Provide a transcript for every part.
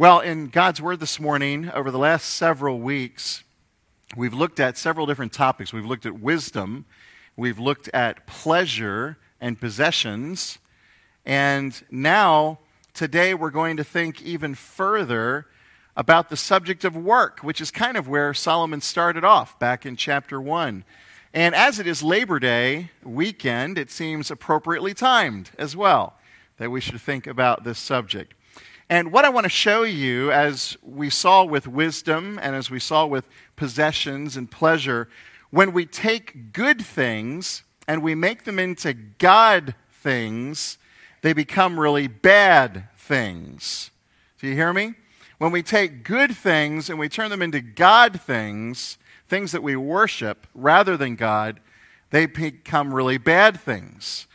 Well, in God's Word this morning, over the last several weeks, we've looked at several different topics. We've looked at wisdom, we've looked at pleasure and possessions, and now, today, we're going to think even further about the subject of work, which is kind of where Solomon started off back in chapter 1. And as it is Labor Day weekend, it seems appropriately timed as well that we should think about this subject. And what I want to show you, as we saw with wisdom and as we saw with possessions and pleasure, when we take good things and we make them into God things, they become really bad things. Do you hear me? When we take good things and we turn them into God things, things that we worship rather than God, they become really bad things.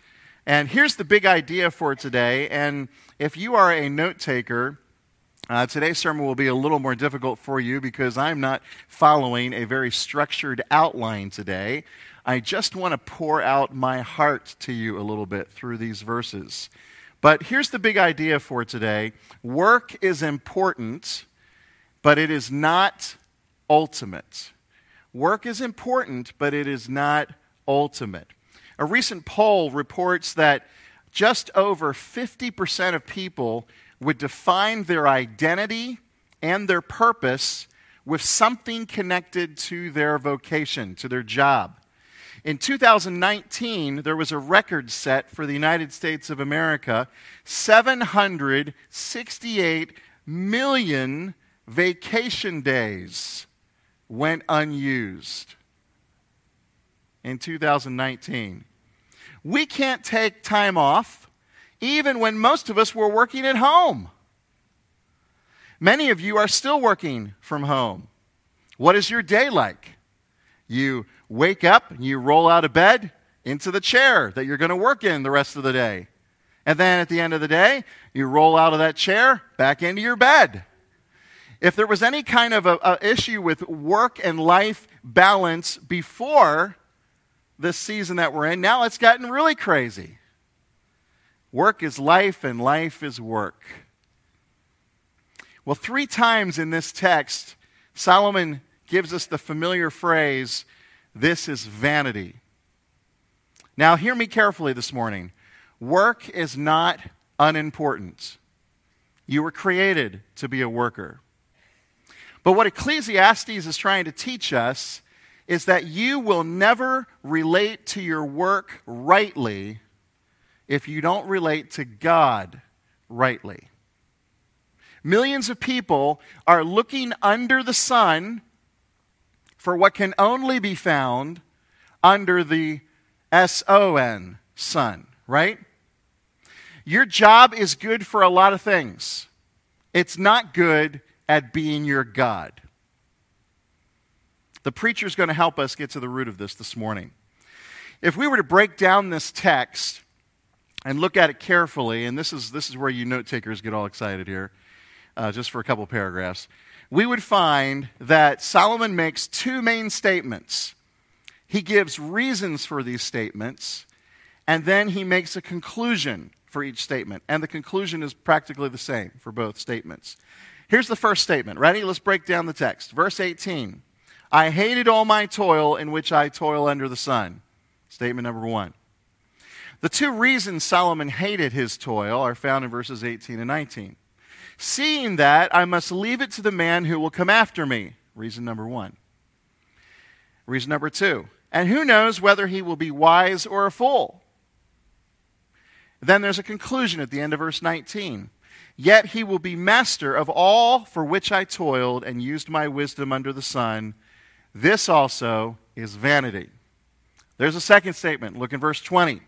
And here's the big idea for today. And if you are a note taker, uh, today's sermon will be a little more difficult for you because I'm not following a very structured outline today. I just want to pour out my heart to you a little bit through these verses. But here's the big idea for today work is important, but it is not ultimate. Work is important, but it is not ultimate. A recent poll reports that just over 50% of people would define their identity and their purpose with something connected to their vocation, to their job. In 2019, there was a record set for the United States of America 768 million vacation days went unused in 2019 we can't take time off even when most of us were working at home. Many of you are still working from home. What is your day like? You wake up, you roll out of bed into the chair that you're going to work in the rest of the day. And then at the end of the day, you roll out of that chair back into your bed. If there was any kind of a, a issue with work and life balance before this season that we're in, now it's gotten really crazy. Work is life, and life is work. Well, three times in this text, Solomon gives us the familiar phrase, This is vanity. Now, hear me carefully this morning. Work is not unimportant. You were created to be a worker. But what Ecclesiastes is trying to teach us is that you will never relate to your work rightly if you don't relate to God rightly. Millions of people are looking under the sun for what can only be found under the S O N, sun, right? Your job is good for a lot of things. It's not good at being your God. The preacher is going to help us get to the root of this this morning. If we were to break down this text and look at it carefully, and this is, this is where you note takers get all excited here, uh, just for a couple paragraphs, we would find that Solomon makes two main statements. He gives reasons for these statements, and then he makes a conclusion for each statement. And the conclusion is practically the same for both statements. Here's the first statement. Ready? Let's break down the text. Verse 18. I hated all my toil in which I toil under the sun. Statement number one. The two reasons Solomon hated his toil are found in verses 18 and 19. Seeing that, I must leave it to the man who will come after me. Reason number one. Reason number two. And who knows whether he will be wise or a fool? Then there's a conclusion at the end of verse 19. Yet he will be master of all for which I toiled and used my wisdom under the sun this also is vanity. There's a second statement. Look in verse 20.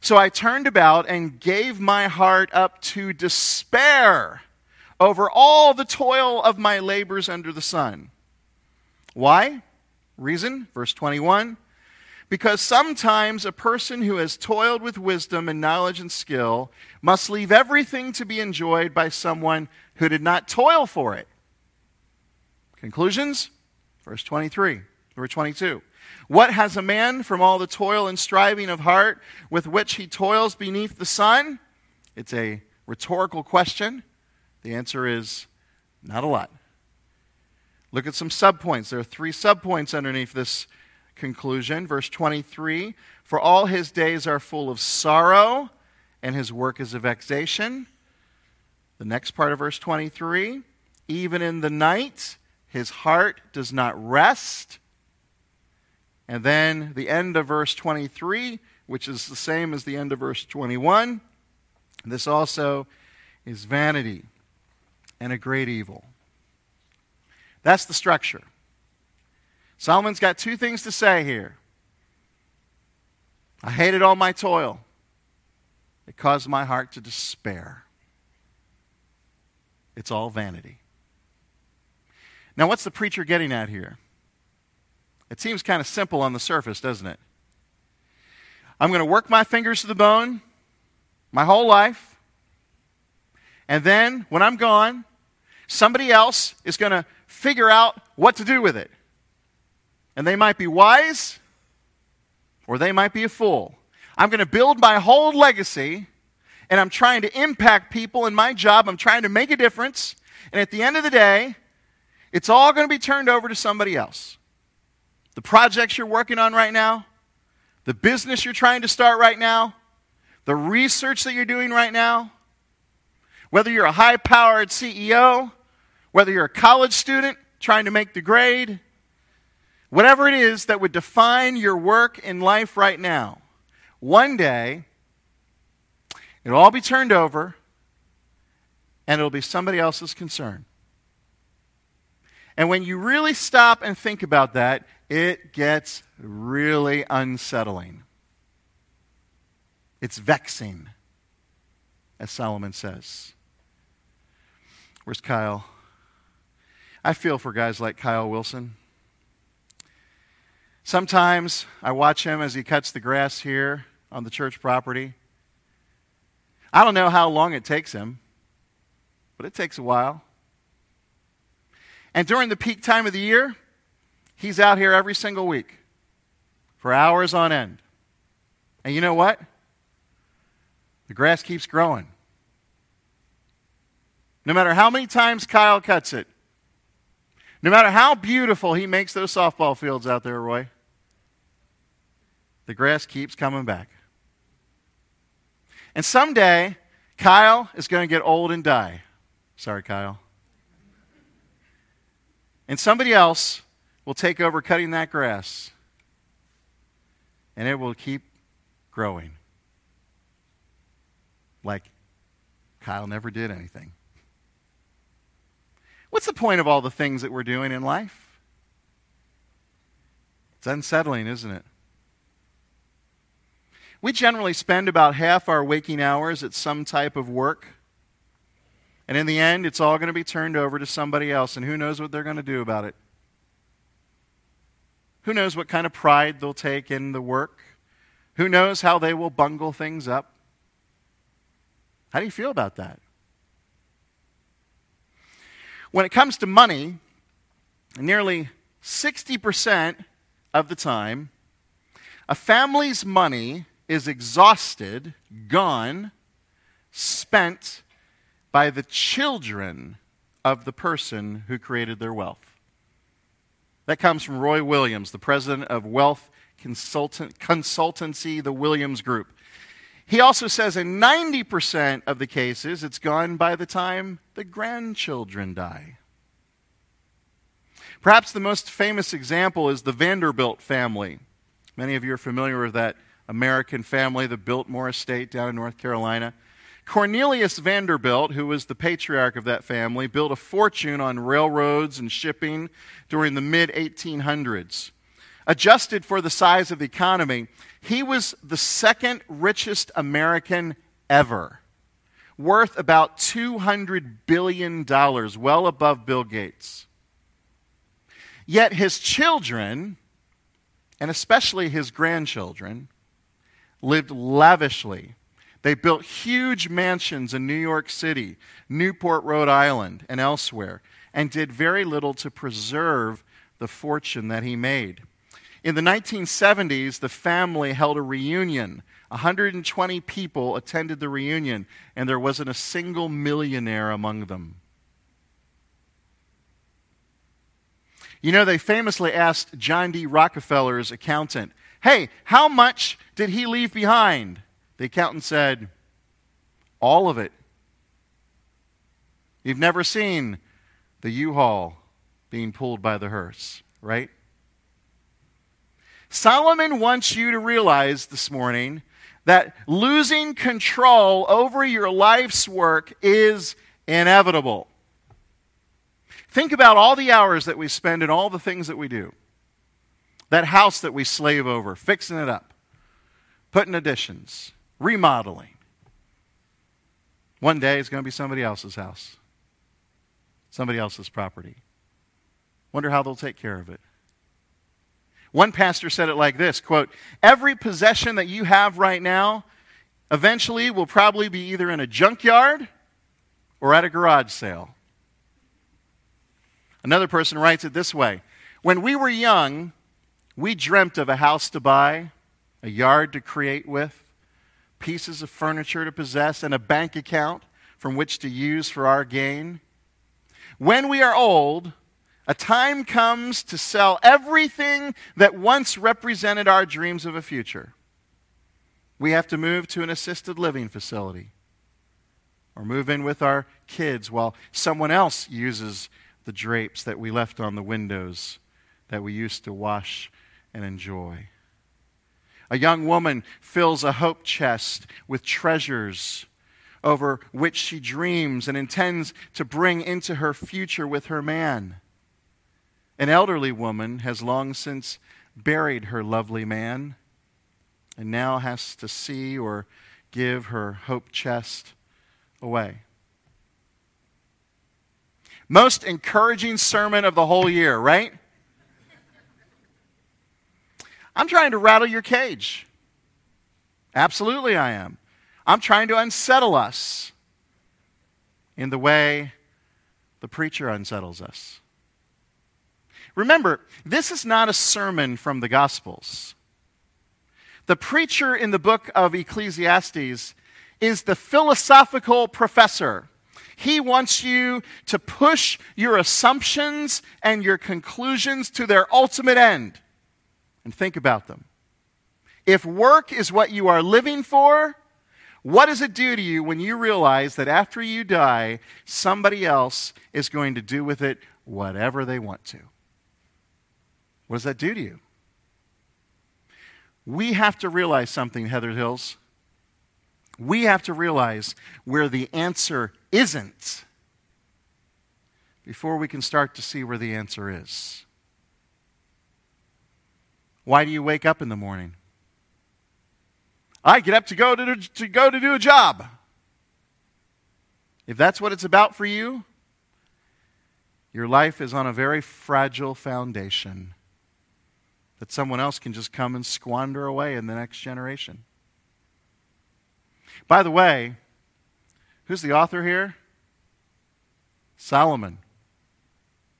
So I turned about and gave my heart up to despair over all the toil of my labors under the sun. Why? Reason, verse 21. Because sometimes a person who has toiled with wisdom and knowledge and skill must leave everything to be enjoyed by someone who did not toil for it. Conclusions? Verse 23, verse 22. What has a man from all the toil and striving of heart with which he toils beneath the sun? It's a rhetorical question. The answer is not a lot. Look at some subpoints. There are three subpoints underneath this conclusion. Verse 23 For all his days are full of sorrow, and his work is a vexation. The next part of verse 23 Even in the night, his heart does not rest. And then the end of verse 23, which is the same as the end of verse 21. This also is vanity and a great evil. That's the structure. Solomon's got two things to say here. I hated all my toil. It caused my heart to despair. It's all vanity. Now, what's the preacher getting at here? It seems kind of simple on the surface, doesn't it? I'm going to work my fingers to the bone my whole life. And then, when I'm gone, somebody else is going to figure out what to do with it. And they might be wise or they might be a fool. I'm going to build my whole legacy and I'm trying to impact people in my job. I'm trying to make a difference. And at the end of the day, it's all going to be turned over to somebody else. The projects you're working on right now, the business you're trying to start right now, the research that you're doing right now, whether you're a high powered CEO, whether you're a college student trying to make the grade, whatever it is that would define your work in life right now, one day it'll all be turned over and it'll be somebody else's concern. And when you really stop and think about that, it gets really unsettling. It's vexing, as Solomon says. Where's Kyle? I feel for guys like Kyle Wilson. Sometimes I watch him as he cuts the grass here on the church property. I don't know how long it takes him, but it takes a while. And during the peak time of the year, he's out here every single week for hours on end. And you know what? The grass keeps growing. No matter how many times Kyle cuts it, no matter how beautiful he makes those softball fields out there, Roy, the grass keeps coming back. And someday, Kyle is going to get old and die. Sorry, Kyle. And somebody else will take over cutting that grass, and it will keep growing like Kyle never did anything. What's the point of all the things that we're doing in life? It's unsettling, isn't it? We generally spend about half our waking hours at some type of work. And in the end, it's all going to be turned over to somebody else, and who knows what they're going to do about it? Who knows what kind of pride they'll take in the work? Who knows how they will bungle things up? How do you feel about that? When it comes to money, nearly 60% of the time, a family's money is exhausted, gone, spent by the children of the person who created their wealth. That comes from Roy Williams, the president of Wealth Consultant, Consultancy, the Williams Group. He also says in 90% of the cases, it's gone by the time the grandchildren die. Perhaps the most famous example is the Vanderbilt family. Many of you are familiar with that American family, the Biltmore estate down in North Carolina. Cornelius Vanderbilt, who was the patriarch of that family, built a fortune on railroads and shipping during the mid 1800s. Adjusted for the size of the economy, he was the second richest American ever, worth about $200 billion, well above Bill Gates. Yet his children, and especially his grandchildren, lived lavishly. They built huge mansions in New York City, Newport, Rhode Island, and elsewhere, and did very little to preserve the fortune that he made. In the 1970s, the family held a reunion 120 people attended the reunion, and there wasn't a single millionaire among them. You know, they famously asked John D. Rockefeller's accountant, Hey, how much did he leave behind? The accountant said, All of it. You've never seen the U Haul being pulled by the hearse, right? Solomon wants you to realize this morning that losing control over your life's work is inevitable. Think about all the hours that we spend and all the things that we do. That house that we slave over, fixing it up, putting additions, remodeling. One day it's going to be somebody else's house, somebody else's property. Wonder how they'll take care of it. One pastor said it like this quote, Every possession that you have right now eventually will probably be either in a junkyard or at a garage sale. Another person writes it this way When we were young, we dreamt of a house to buy, a yard to create with, pieces of furniture to possess, and a bank account from which to use for our gain. When we are old, a time comes to sell everything that once represented our dreams of a future. We have to move to an assisted living facility or move in with our kids while someone else uses the drapes that we left on the windows that we used to wash and enjoy. A young woman fills a hope chest with treasures over which she dreams and intends to bring into her future with her man. An elderly woman has long since buried her lovely man and now has to see or give her hope chest away most encouraging sermon of the whole year, right? I'm trying to rattle your cage. Absolutely, I am. I'm trying to unsettle us in the way the preacher unsettles us. Remember, this is not a sermon from the Gospels. The preacher in the book of Ecclesiastes is the philosophical professor he wants you to push your assumptions and your conclusions to their ultimate end and think about them. If work is what you are living for, what does it do to you when you realize that after you die, somebody else is going to do with it whatever they want to? What does that do to you? We have to realize something, Heather Hills we have to realize where the answer isn't before we can start to see where the answer is. Why do you wake up in the morning? I get up to go to, to go to do a job. If that's what it's about for you, your life is on a very fragile foundation that someone else can just come and squander away in the next generation. By the way, who's the author here? Solomon.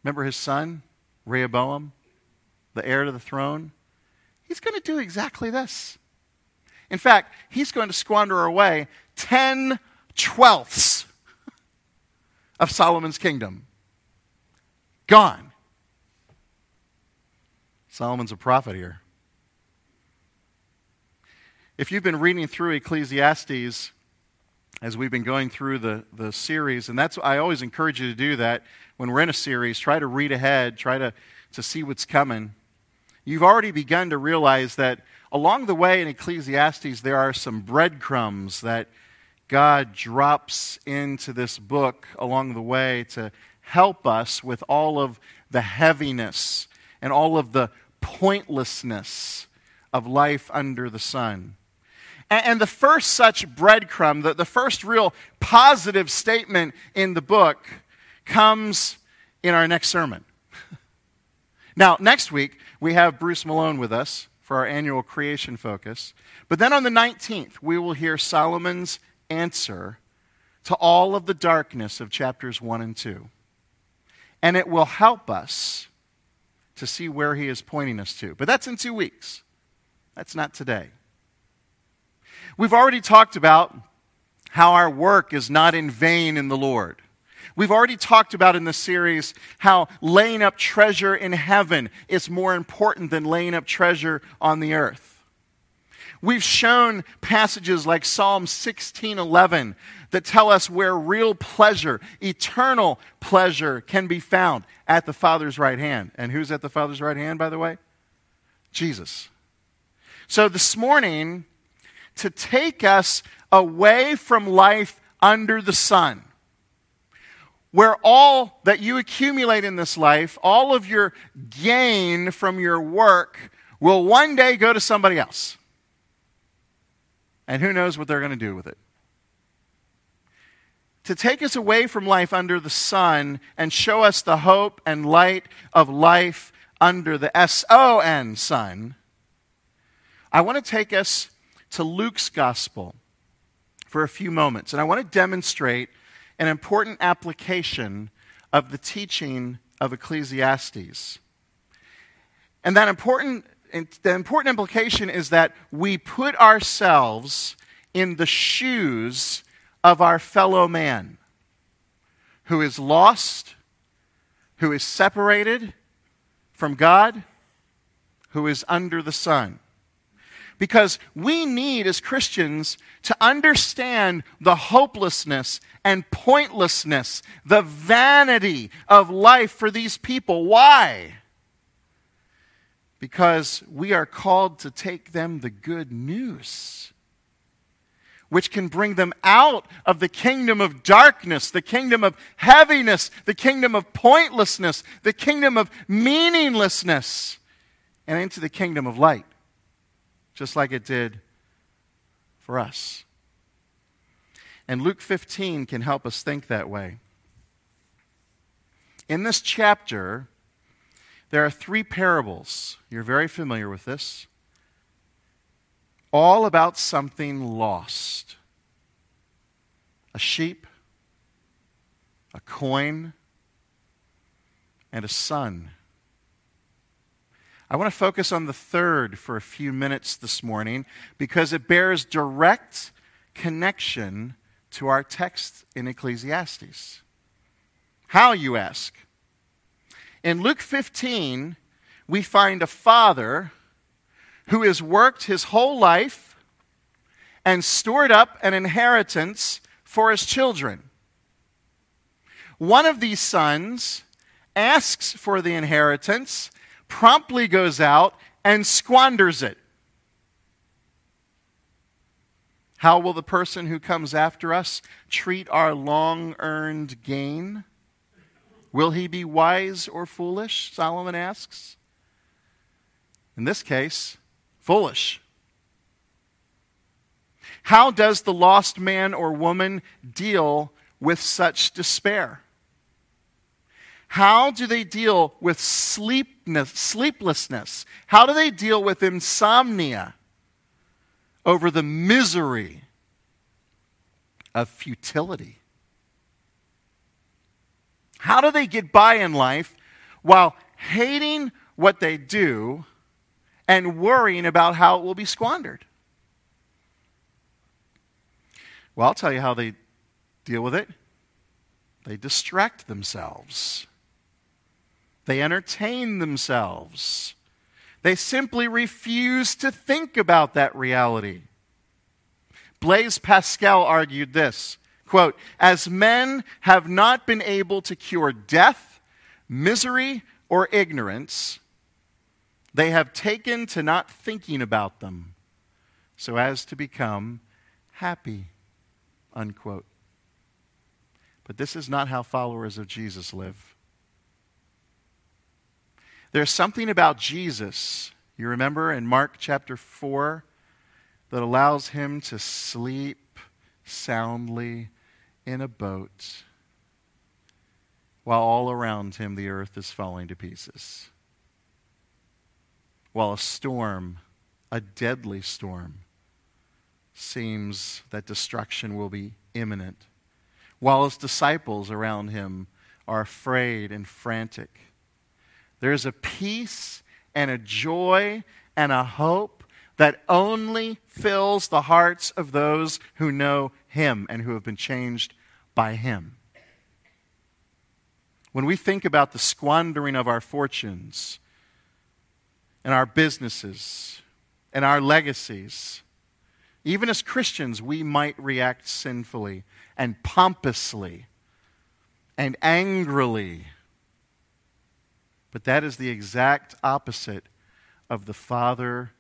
Remember his son, Rehoboam, the heir to the throne? He's going to do exactly this. In fact, he's going to squander away 10 twelfths of Solomon's kingdom. Gone. Solomon's a prophet here. If you've been reading through Ecclesiastes as we've been going through the, the series, and that's I always encourage you to do that when we're in a series, try to read ahead, try to, to see what's coming. You've already begun to realize that along the way in Ecclesiastes, there are some breadcrumbs that God drops into this book along the way to help us with all of the heaviness and all of the pointlessness of life under the sun. And the first such breadcrumb, the, the first real positive statement in the book, comes in our next sermon. Now, next week, we have Bruce Malone with us for our annual creation focus. But then on the 19th, we will hear Solomon's answer to all of the darkness of chapters 1 and 2. And it will help us to see where he is pointing us to. But that's in two weeks. That's not today. We've already talked about how our work is not in vain in the Lord. We've already talked about in the series how laying up treasure in heaven is more important than laying up treasure on the earth. We've shown passages like Psalm 16:11 that tell us where real pleasure, eternal pleasure can be found at the Father's right hand. And who's at the Father's right hand by the way? Jesus. So this morning to take us away from life under the sun. Where all that you accumulate in this life, all of your gain from your work, will one day go to somebody else. And who knows what they're going to do with it. To take us away from life under the sun and show us the hope and light of life under the S O N sun, I want to take us to Luke's gospel for a few moments. And I want to demonstrate an important application of the teaching of Ecclesiastes. And that important, the important implication is that we put ourselves in the shoes of our fellow man who is lost, who is separated from God, who is under the sun because we need, as Christians, to understand the hopelessness and pointlessness, the vanity of life for these people. Why? Because we are called to take them the good news, which can bring them out of the kingdom of darkness, the kingdom of heaviness, the kingdom of pointlessness, the kingdom of meaninglessness, and into the kingdom of light just like it did for us. And Luke 15 can help us think that way. In this chapter, there are three parables. You're very familiar with this. All about something lost a sheep, a coin, and a son. I want to focus on the third for a few minutes this morning because it bears direct connection to our text in Ecclesiastes. How, you ask? In Luke 15, we find a father who has worked his whole life and stored up an inheritance for his children. One of these sons asks for the inheritance promptly goes out and squanders it. How will the person who comes after us treat our long earned gain? Will he be wise or foolish? Solomon asks. In this case, foolish. How does the lost man or woman deal with such despair? How do they deal with sleeplessness? How do they deal with insomnia over the misery of futility? How do they get by in life while hating what they do and worrying about how it will be squandered? Well, I'll tell you how they deal with it. They distract themselves. They entertain themselves. They simply refuse to think about that reality. Blaise Pascal argued this quote, As men have not been able to cure death, misery, or ignorance, they have taken to not thinking about them so as to become happy. Unquote. But this is not how followers of Jesus live. There's something about Jesus, you remember in Mark chapter 4, that allows him to sleep soundly in a boat while all around him the earth is falling to pieces. While a storm, a deadly storm, seems that destruction will be imminent. While his disciples around him are afraid and frantic there's a peace and a joy and a hope that only fills the hearts of those who know Him and who have been changed by Him. When we think about the squandering of our fortunes and our businesses and our legacies, even as Christians, we might react sinfully and pompously and angrily. But that is the exact opposite of the father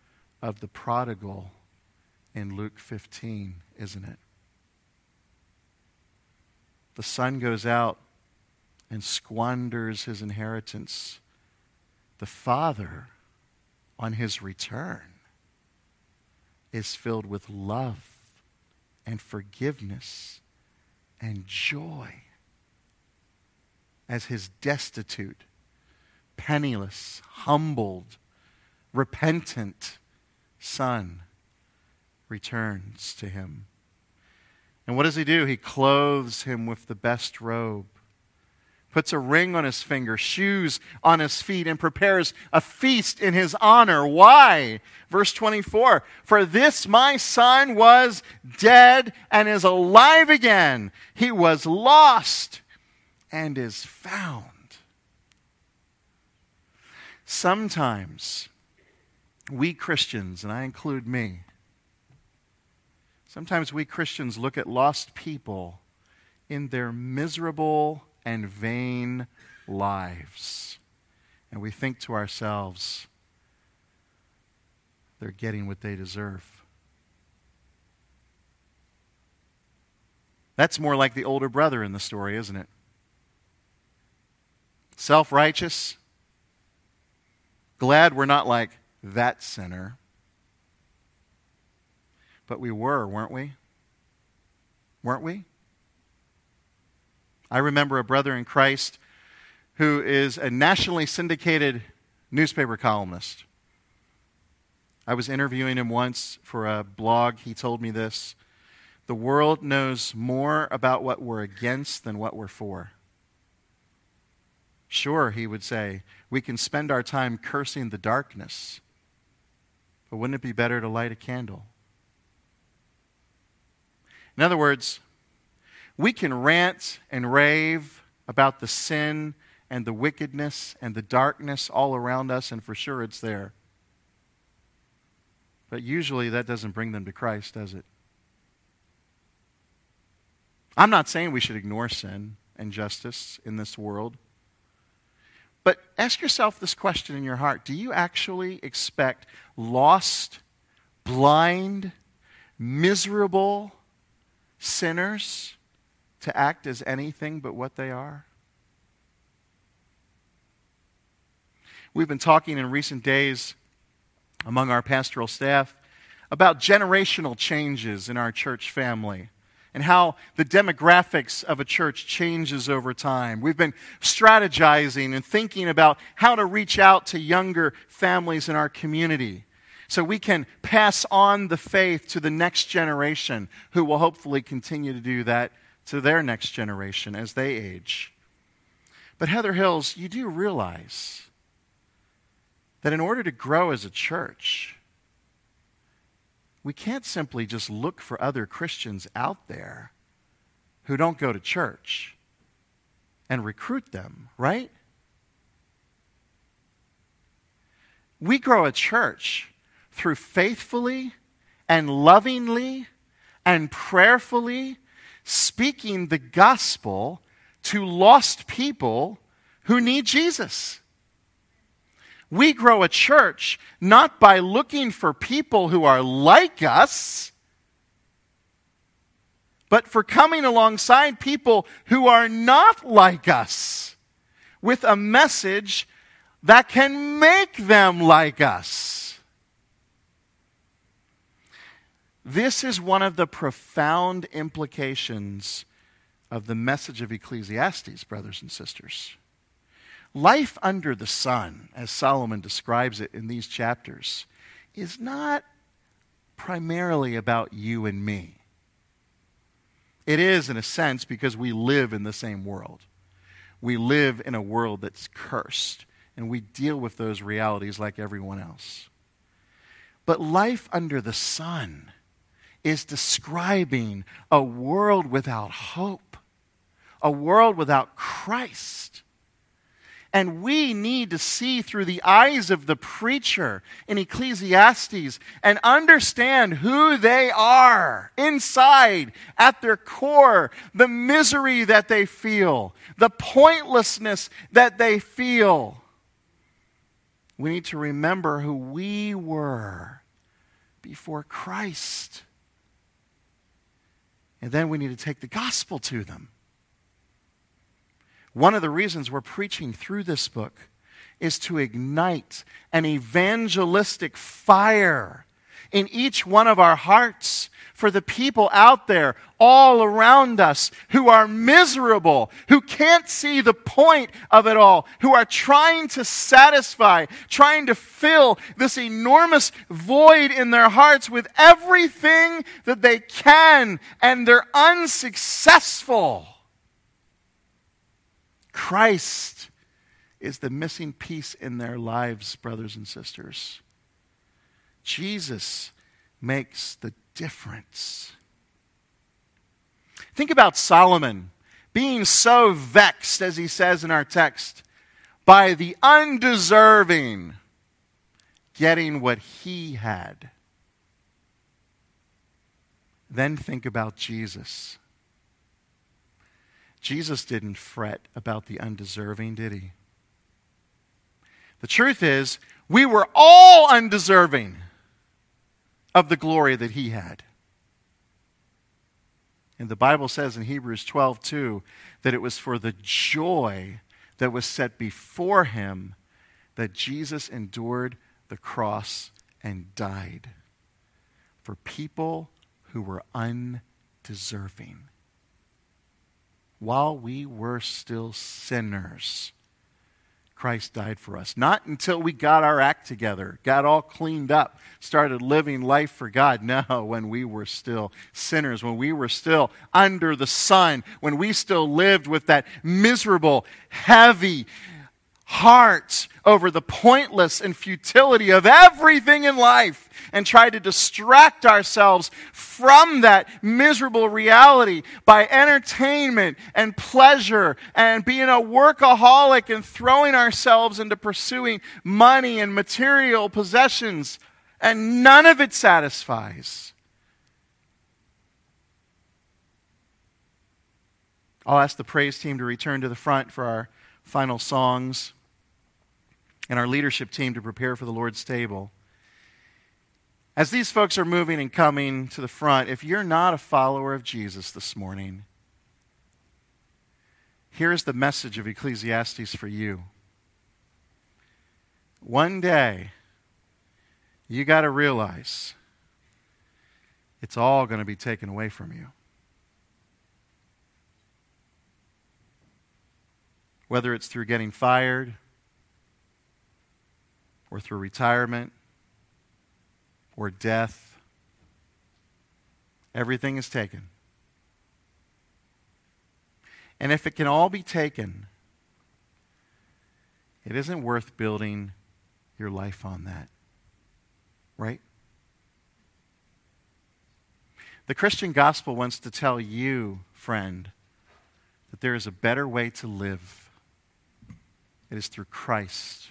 of the prodigal in Luke 15, isn't it? The son goes out and squanders his inheritance. The father, on his return, is filled with love and forgiveness and joy as his destitute, penniless, humbled, repentant son returns to him. And what does he do? He clothes him with the best robe puts a ring on his finger, shoes on his feet, and prepares a feast in his honor. Why? Verse 24 For this my son was dead and is alive again. He was lost and is found. Sometimes we Christians, and I include me, sometimes we Christians look at lost people in their miserable and vain lives. And we think to ourselves, they're getting what they deserve. That's more like the older brother in the story, isn't it? Self righteous. Glad we're not like that sinner. But we were, weren't we? Weren't we? I remember a brother in Christ who is a nationally syndicated newspaper columnist. I was interviewing him once for a blog. He told me this The world knows more about what we're against than what we're for. Sure, he would say, we can spend our time cursing the darkness, but wouldn't it be better to light a candle? In other words, we can rant and rave about the sin and the wickedness and the darkness all around us, and for sure it's there. But usually that doesn't bring them to Christ, does it? I'm not saying we should ignore sin and justice in this world. But ask yourself this question in your heart Do you actually expect lost, blind, miserable sinners to act as anything but what they are? We've been talking in recent days among our pastoral staff about generational changes in our church family and how the demographics of a church changes over time. We've been strategizing and thinking about how to reach out to younger families in our community so we can pass on the faith to the next generation who will hopefully continue to do that to their next generation as they age. But, Heather Hills, you do realize that in order to grow as a church, we can't simply just look for other Christians out there who don't go to church and recruit them, right? We grow a church through faithfully and lovingly and prayerfully speaking the gospel to lost people who need Jesus. We grow a church not by looking for people who are like us, but for coming alongside people who are not like us with a message that can make them like us. This is one of the profound implications of the message of Ecclesiastes, brothers and sisters. Life under the sun, as Solomon describes it in these chapters, is not primarily about you and me. It is, in a sense, because we live in the same world. We live in a world that's cursed, and we deal with those realities like everyone else. But life under the sun is describing a world without hope, a world without Christ. And we need to see through the eyes of the preacher in Ecclesiastes and understand who they are inside, at their core, the misery that they feel, the pointlessness that they feel. We need to remember who we were before Christ. And then we need to take the gospel to them. One of the reasons we're preaching through this book is to ignite an evangelistic fire in each one of our hearts for the people out there all around us who are miserable, who can't see the point of it all, who are trying to satisfy, trying to fill this enormous void in their hearts with everything that they can, and they're unsuccessful. Christ is the missing piece in their lives, brothers and sisters. Jesus makes the difference. Think about Solomon being so vexed, as he says in our text, by the undeserving getting what he had. Then think about Jesus. Jesus didn't fret about the undeserving, did he? The truth is, we were all undeserving of the glory that he had. And the Bible says in Hebrews 12, 2, that it was for the joy that was set before him that Jesus endured the cross and died for people who were undeserving while we were still sinners, Christ died for us. Not until we got our act together, got all cleaned up, started living life for God. No, when we were still sinners, when we were still under the sun, when we still lived with that miserable, heavy, heart over the pointless and futility of everything in life and try to distract ourselves from that miserable reality by entertainment and pleasure and being a workaholic and throwing ourselves into pursuing money and material possessions, and none of it satisfies. I'll ask the praise team to return to the front for our final songs and our leadership team to prepare for the Lord's table. As these folks are moving and coming to the front, if you're not a follower of Jesus this morning, here's the message of Ecclesiastes for you. One day, you got to realize it's all going to be taken away from you. Whether it's through getting fired, or through retirement or death. Everything is taken. And if it can all be taken, it isn't worth building your life on that. Right? The Christian gospel wants to tell you, friend, that there is a better way to live. It is through Christ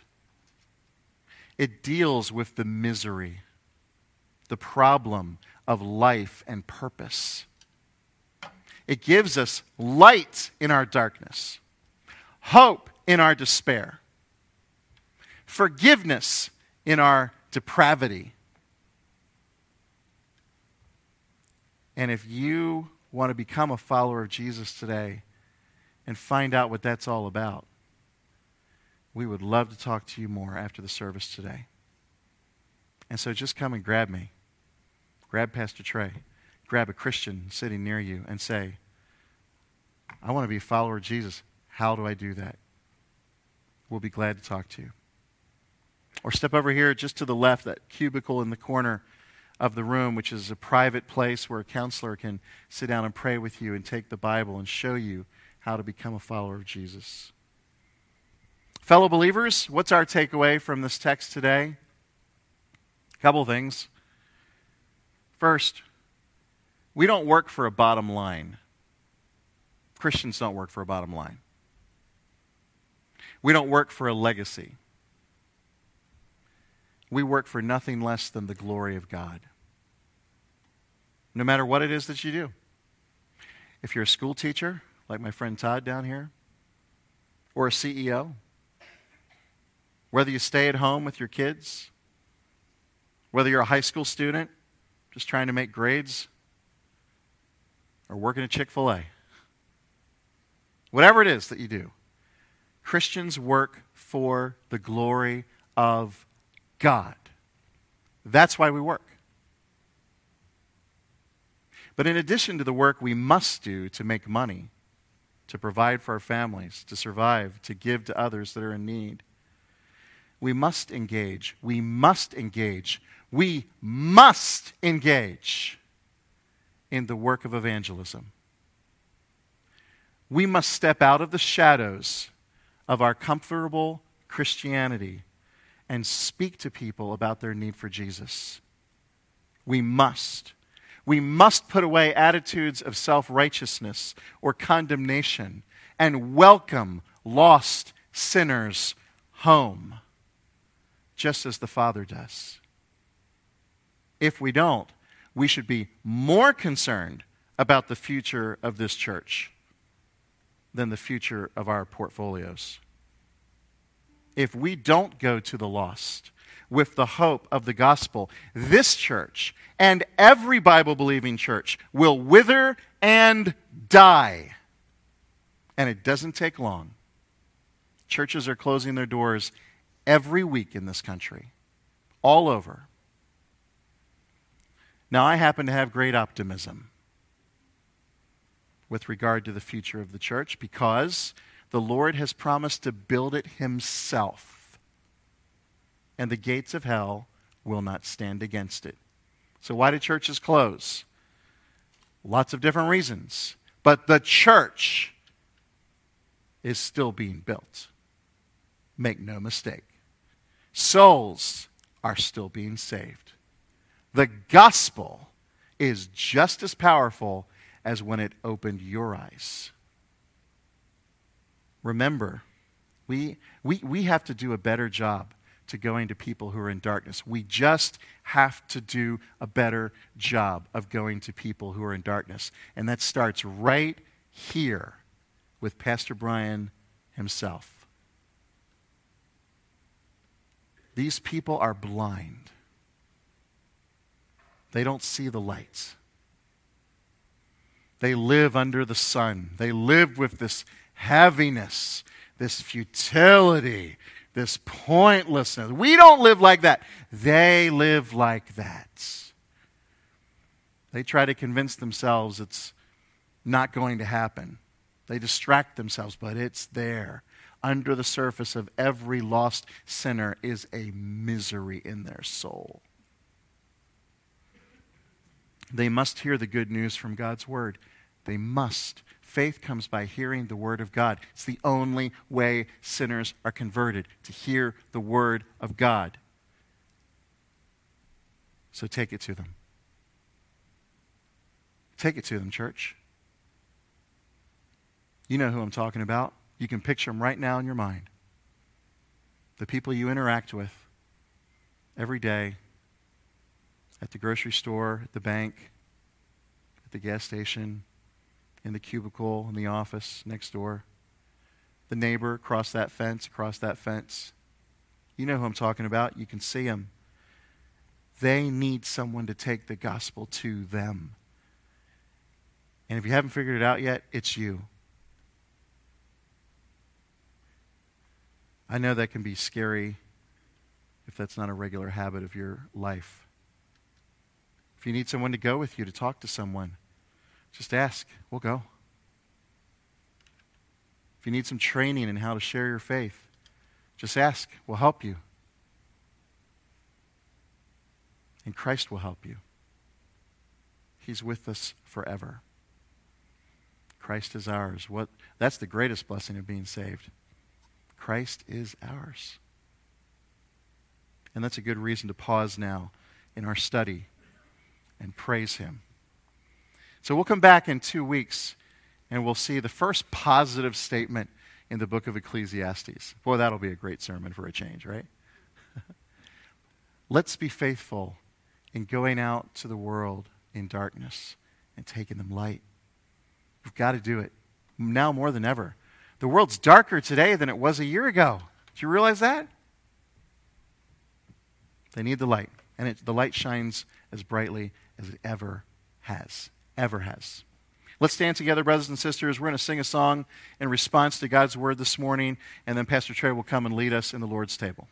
it deals with the misery, the problem of life and purpose. It gives us light in our darkness, hope in our despair, forgiveness in our depravity. And if you want to become a follower of Jesus today and find out what that's all about, we would love to talk to you more after the service today. And so just come and grab me. Grab Pastor Trey. Grab a Christian sitting near you and say, I want to be a follower of Jesus. How do I do that? We'll be glad to talk to you. Or step over here just to the left, that cubicle in the corner of the room, which is a private place where a counselor can sit down and pray with you and take the Bible and show you how to become a follower of Jesus. Fellow believers, what's our takeaway from this text today? A couple things. First, we don't work for a bottom line. Christians don't work for a bottom line. We don't work for a legacy. We work for nothing less than the glory of God. No matter what it is that you do. If you're a school teacher, like my friend Todd down here, or a CEO, whether you stay at home with your kids, whether you're a high school student just trying to make grades, or working at Chick fil A, whatever it is that you do, Christians work for the glory of God. That's why we work. But in addition to the work we must do to make money, to provide for our families, to survive, to give to others that are in need, we must engage. We must engage. We must engage in the work of evangelism. We must step out of the shadows of our comfortable Christianity and speak to people about their need for Jesus. We must. We must put away attitudes of self righteousness or condemnation and welcome lost sinners home, just as the Father does. If we don't, we should be more concerned about the future of this church than the future of our portfolios. If we don't go to the lost with the hope of the gospel, this church and every Bible believing church will wither and die. And it doesn't take long. Churches are closing their doors every week in this country, all over. Now, I happen to have great optimism with regard to the future of the church because the Lord has promised to build it himself, and the gates of hell will not stand against it. So, why do churches close? Lots of different reasons. But the church is still being built. Make no mistake. Souls are still being saved. The gospel is just as powerful as when it opened your eyes. Remember, we, we, we have to do a better job to going to people who are in darkness. We just have to do a better job of going to people who are in darkness. And that starts right here with Pastor Brian himself. These people are blind, they don't see the lights. They live under the sun. They live with this heaviness, this futility, this pointlessness. We don't live like that. They live like that. They try to convince themselves it's not going to happen. They distract themselves, but it's there. Under the surface of every lost sinner is a misery in their soul. They must hear the good news from God's word. They must. Faith comes by hearing the Word of God. It's the only way sinners are converted, to hear the Word of God. So take it to them. Take it to them, church. You know who I'm talking about. You can picture them right now in your mind. The people you interact with every day at the grocery store, at the bank, at the gas station, in the cubicle in the office next door, the neighbor across that fence, across that fence. You know who I'm talking about. You can see them. They need someone to take the gospel to them. And if you haven't figured it out yet, it's you. I know that can be scary if that's not a regular habit of your life. If you need someone to go with you to talk to someone, just ask. We'll go. If you need some training in how to share your faith, just ask. We'll help you. And Christ will help you. He's with us forever. Christ is ours. What, that's the greatest blessing of being saved. Christ is ours. And that's a good reason to pause now in our study and praise Him. So we'll come back in two weeks and we'll see the first positive statement in the book of Ecclesiastes. Boy, that'll be a great sermon for a change, right? Let's be faithful in going out to the world in darkness and taking them light. We've got to do it now more than ever. The world's darker today than it was a year ago. Do you realize that? They need the light, and it, the light shines as brightly as it ever has. Ever has. Let's stand together, brothers and sisters. We're going to sing a song in response to God's word this morning, and then Pastor Trey will come and lead us in the Lord's table.